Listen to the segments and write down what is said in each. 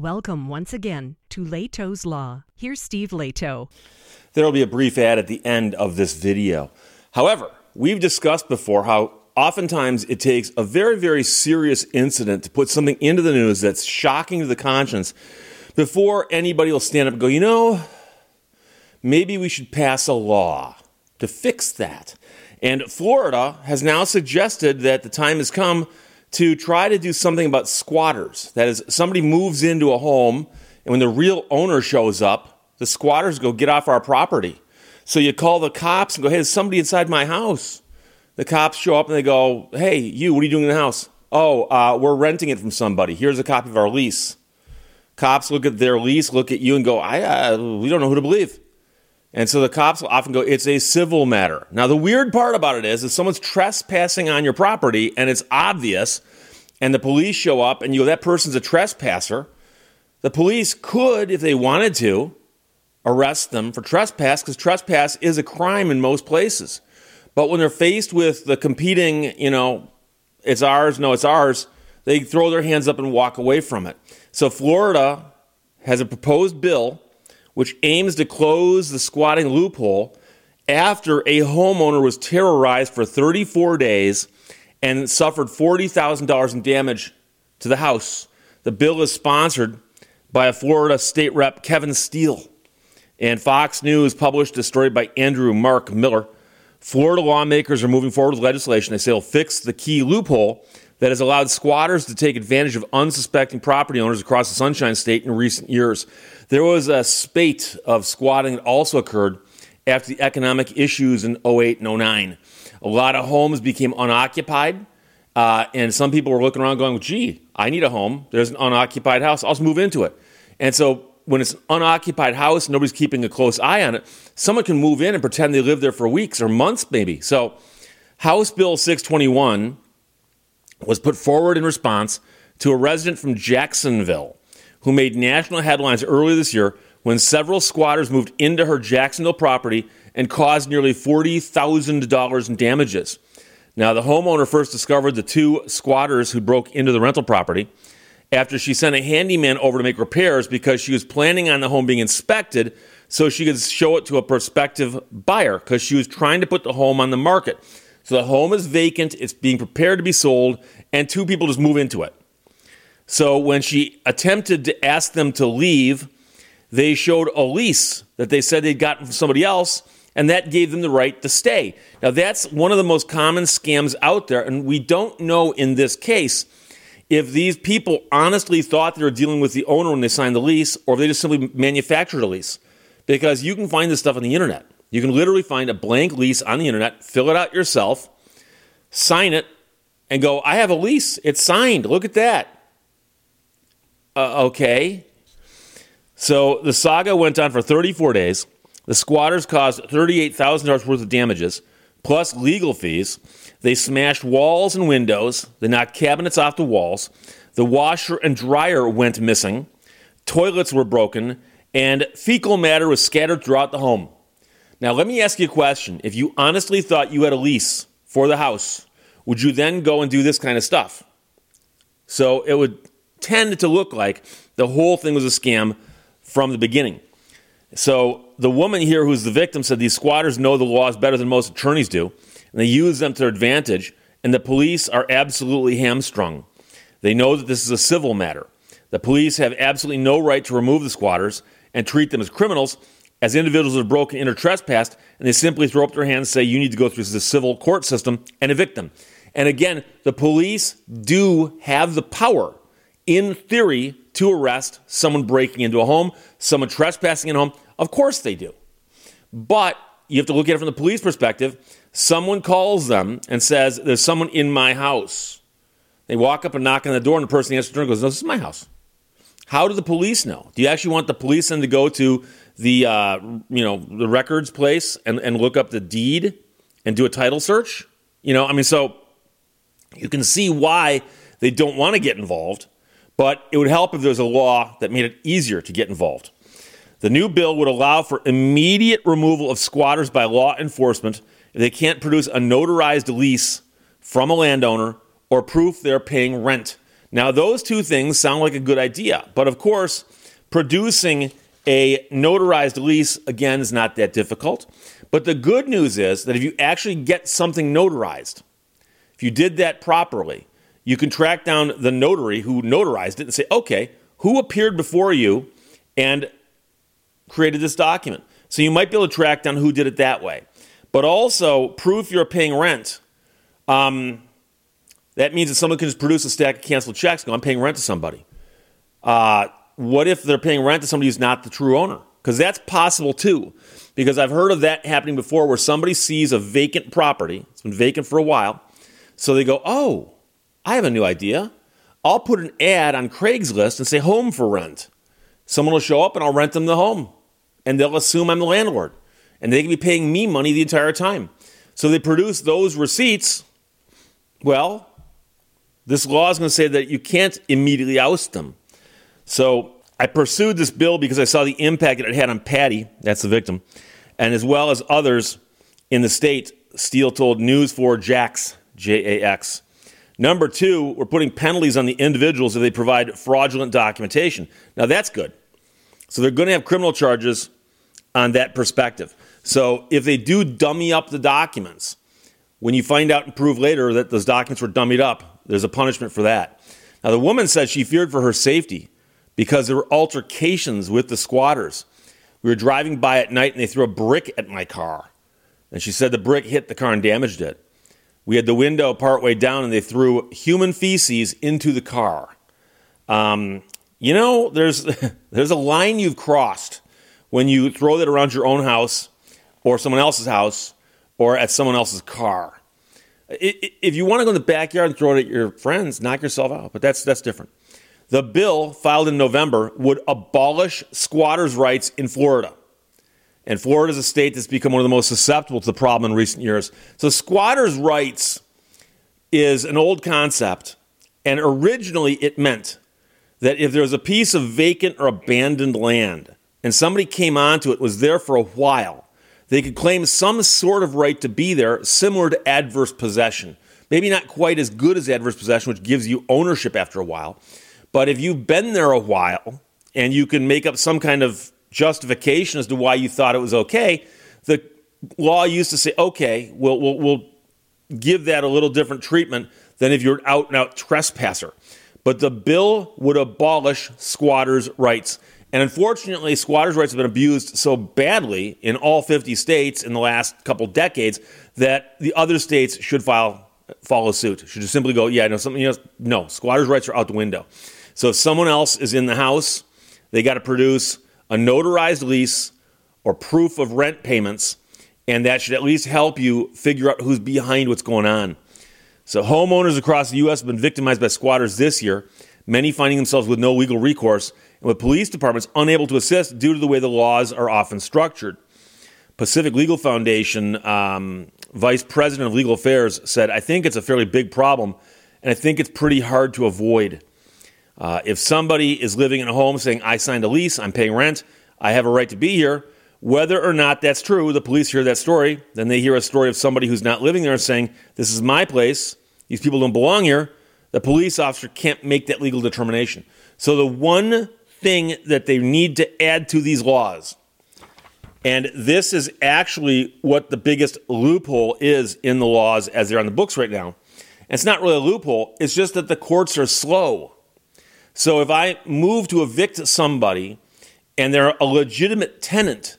Welcome once again to Lehto's Law. Here's Steve Lehto. There will be a brief ad at the end of this video. However, we've discussed before how oftentimes it takes a very, very serious incident to put something into the news that's shocking to the conscience before anybody will stand up and go, you know, maybe we should pass a law to fix that. And Florida has now suggested that the time has come to try to do something about squatters. That is, somebody moves into a home, and when the real owner shows up, the squatters go, Get off our property. So you call the cops and go, Hey, there's somebody inside my house. The cops show up and they go, Hey, you, what are you doing in the house? Oh, uh, we're renting it from somebody. Here's a copy of our lease. Cops look at their lease, look at you, and go, I, uh, we don't know who to believe. And so the cops will often go, it's a civil matter. Now, the weird part about it is if someone's trespassing on your property and it's obvious, and the police show up and you go, that person's a trespasser, the police could, if they wanted to, arrest them for trespass because trespass is a crime in most places. But when they're faced with the competing, you know, it's ours, no, it's ours, they throw their hands up and walk away from it. So Florida has a proposed bill which aims to close the squatting loophole after a homeowner was terrorized for 34 days and suffered $40,000 in damage to the house. The bill is sponsored by a Florida state rep, Kevin Steele. And Fox News published a story by Andrew Mark Miller. Florida lawmakers are moving forward with legislation they say it'll fix the key loophole that has allowed squatters to take advantage of unsuspecting property owners across the Sunshine State in recent years. There was a spate of squatting that also occurred after the economic issues in 08 and 09. A lot of homes became unoccupied, uh, and some people were looking around going, gee, I need a home. There's an unoccupied house. I'll just move into it. And so when it's an unoccupied house, nobody's keeping a close eye on it, someone can move in and pretend they live there for weeks or months, maybe. So House Bill 621 was put forward in response to a resident from Jacksonville who made national headlines earlier this year when several squatters moved into her Jacksonville property and caused nearly $40,000 in damages. Now, the homeowner first discovered the two squatters who broke into the rental property after she sent a handyman over to make repairs because she was planning on the home being inspected so she could show it to a prospective buyer because she was trying to put the home on the market. So the home is vacant, it's being prepared to be sold, and two people just move into it. So when she attempted to ask them to leave, they showed a lease that they said they'd gotten from somebody else, and that gave them the right to stay. Now, that's one of the most common scams out there, and we don't know in this case if these people honestly thought they were dealing with the owner when they signed the lease, or if they just simply manufactured a lease. Because you can find this stuff on the internet. You can literally find a blank lease on the internet, fill it out yourself, sign it, and go, I have a lease. It's signed. Look at that. Uh, okay. So the saga went on for 34 days. The squatters caused $38,000 worth of damages, plus legal fees. They smashed walls and windows. They knocked cabinets off the walls. The washer and dryer went missing. Toilets were broken. And fecal matter was scattered throughout the home. Now, let me ask you a question. If you honestly thought you had a lease for the house, would you then go and do this kind of stuff? So it would tend to look like the whole thing was a scam from the beginning. So the woman here who's the victim said these squatters know the laws better than most attorneys do, and they use them to their advantage, and the police are absolutely hamstrung. They know that this is a civil matter. The police have absolutely no right to remove the squatters and treat them as criminals as individuals have broken in or trespassed, and they simply throw up their hands and say, You need to go through the civil court system and evict them. And again, the police do have the power, in theory, to arrest someone breaking into a home, someone trespassing in a home. Of course they do. But you have to look at it from the police perspective. Someone calls them and says, There's someone in my house. They walk up and knock on the door, and the person answers the door and goes, No, this is my house. How do the police know? Do you actually want the police then to go to the uh, you know the records place and, and look up the deed and do a title search? You know, I mean, so you can see why they don't want to get involved, but it would help if there's a law that made it easier to get involved. The new bill would allow for immediate removal of squatters by law enforcement if they can't produce a notarized lease from a landowner or proof they're paying rent. Now, those two things sound like a good idea, but of course, producing a notarized lease, again, is not that difficult. But the good news is that if you actually get something notarized, if you did that properly, you can track down the notary who notarized it and say, okay, who appeared before you and created this document? So you might be able to track down who did it that way. But also, proof you're paying rent. Um, that means that someone can just produce a stack of canceled checks. Go, I'm paying rent to somebody. Uh, what if they're paying rent to somebody who's not the true owner? Because that's possible too. Because I've heard of that happening before where somebody sees a vacant property, it's been vacant for a while. So they go, oh, I have a new idea. I'll put an ad on Craigslist and say home for rent. Someone will show up and I'll rent them the home. And they'll assume I'm the landlord. And they can be paying me money the entire time. So they produce those receipts. Well, this law is going to say that you can't immediately oust them. So I pursued this bill because I saw the impact that it had on Patty, that's the victim, and as well as others in the state. Steele told News 4 Jax, J A X. Number two, we're putting penalties on the individuals if they provide fraudulent documentation. Now that's good. So they're going to have criminal charges on that perspective. So if they do dummy up the documents, when you find out and prove later that those documents were dummied up, there's a punishment for that. Now the woman said she feared for her safety because there were altercations with the squatters. We were driving by at night and they threw a brick at my car. And she said the brick hit the car and damaged it. We had the window partway down and they threw human feces into the car. Um, you know, there's, there's a line you've crossed when you throw that around your own house or someone else's house or at someone else's car. If you want to go in the backyard and throw it at your friends, knock yourself out. But that's, that's different. The bill filed in November would abolish squatters' rights in Florida. And Florida is a state that's become one of the most susceptible to the problem in recent years. So, squatters' rights is an old concept, and originally it meant that if there was a piece of vacant or abandoned land and somebody came onto it, was there for a while, they could claim some sort of right to be there, similar to adverse possession. Maybe not quite as good as adverse possession, which gives you ownership after a while. But if you've been there a while and you can make up some kind of justification as to why you thought it was okay, the law used to say, okay, we'll, we'll, we'll give that a little different treatment than if you're an out and out trespasser. But the bill would abolish squatters' rights. And unfortunately, squatters' rights have been abused so badly in all 50 states in the last couple decades that the other states should file follow suit. Should just simply go, yeah, no, something else. No, squatters' rights are out the window. So if someone else is in the house, they got to produce a notarized lease or proof of rent payments, and that should at least help you figure out who's behind what's going on. So homeowners across the U.S. have been victimized by squatters this year, many finding themselves with no legal recourse and with police departments unable to assist due to the way the laws are often structured. Pacific Legal Foundation um, Vice President of Legal Affairs said, I think it's a fairly big problem, and I think it's pretty hard to avoid. Uh, if somebody is living in a home saying, I signed a lease, I'm paying rent, I have a right to be here, whether or not that's true, the police hear that story, then they hear a story of somebody who's not living there saying, This is my place, these people don't belong here. The police officer can't make that legal determination. So, the one thing that they need to add to these laws, and this is actually what the biggest loophole is in the laws as they're on the books right now. And it's not really a loophole, it's just that the courts are slow. So if I move to evict somebody and they're a legitimate tenant,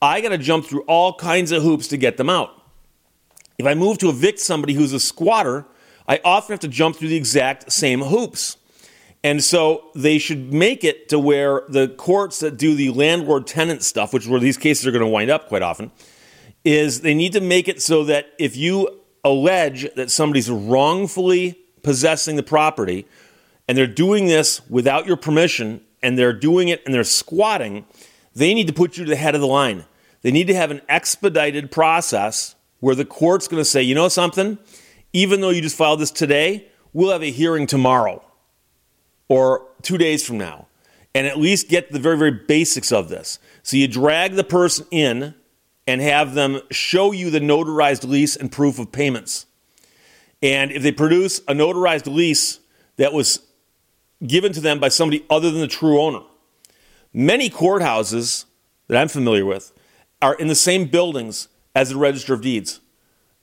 I got to jump through all kinds of hoops to get them out. If I move to evict somebody who's a squatter, I often have to jump through the exact same hoops. And so they should make it to where the courts that do the landlord tenant stuff, which where these cases are going to wind up quite often, is they need to make it so that if you allege that somebody's wrongfully possessing the property and they're doing this without your permission and they're doing it and they're squatting, they need to put you to the head of the line. They need to have an expedited process where the court's going to say, you know something? Even though you just filed this today, we'll have a hearing tomorrow or two days from now and at least get the very, very basics of this. So you drag the person in and have them show you the notarized lease and proof of payments. And if they produce a notarized lease that was given to them by somebody other than the true owner. Many courthouses that I'm familiar with are in the same buildings as the Register of Deeds.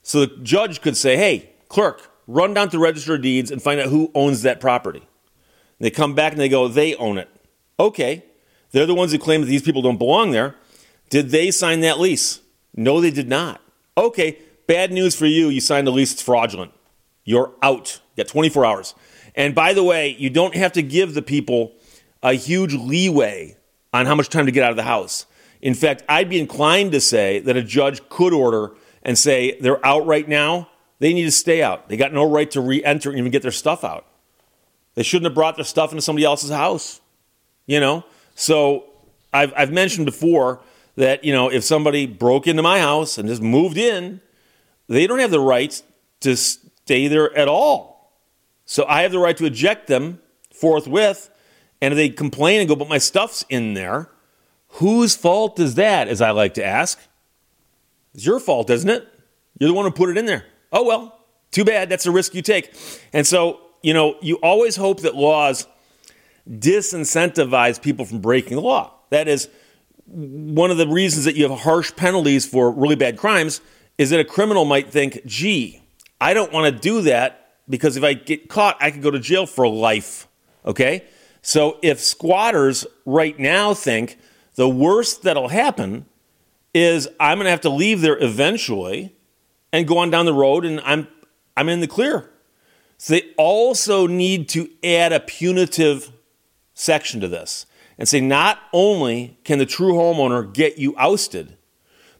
So the judge could say, hey, clerk, run down to the Register of Deeds and find out who owns that property. And they come back and they go, they own it. Okay, they're the ones who claim that these people don't belong there. Did they sign that lease? No, they did not. Okay, bad news for you. You signed a lease, it's fraudulent. You're out. You got 24 hours. And by the way, you don't have to give the people a huge leeway on how much time to get out of the house. In fact, I'd be inclined to say that a judge could order and say they're out right now. They need to stay out. They got no right to re enter and even get their stuff out. They shouldn't have brought their stuff into somebody else's house. You know? So I've, I've mentioned before that, you know, if somebody broke into my house and just moved in, they don't have the right to stay there at all. So I have the right to eject them forthwith. And if they complain and go, but my stuff's in there, whose fault is that, as I like to ask? It's your fault, isn't it? You're the one who put it in there. Oh, well, too bad. That's a risk you take. And so, you know, you always hope that laws disincentivize people from breaking the law. That is, one of the reasons that you have harsh penalties for really bad crimes is that a criminal might think, gee, I don't want to do that because if I get caught, I could go to jail for life. Okay? So if squatters right now think the worst that'll happen is I'm going to have to leave there eventually and go on down the road and I'm I'm in the clear. So they also need to add a punitive section to this and say not only can the true homeowner get you ousted,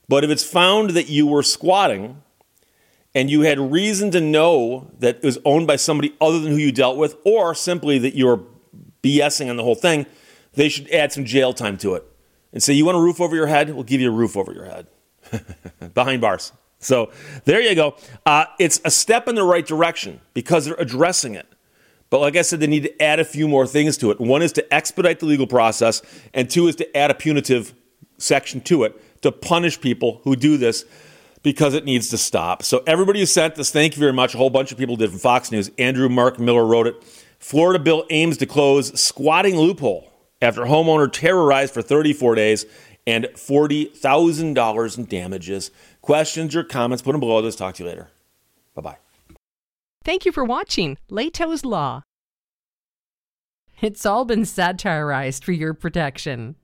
but if it's found that you were squatting and you had reason to know that it was owned by somebody other than who you dealt with, or simply that you were BSing on the whole thing, they should add some jail time to it and say, You want a roof over your head? We'll give you a roof over your head behind bars. So there you go. Uh, it's a step in the right direction because they're addressing it. But like I said, they need to add a few more things to it. One is to expedite the legal process, and two is to add a punitive section to it to punish people who do this because it needs to stop. So everybody who sent this, thank you very much. A whole bunch of people did from Fox News. Andrew Mark Miller wrote it. Florida bill aims to close squatting loophole after homeowner terrorized for 34 days and $40,000 in damages. Questions or comments, put them below. Let's talk to you later. Bye bye. Thank you for watching Lehto's Law. It's all been satirized for your protection.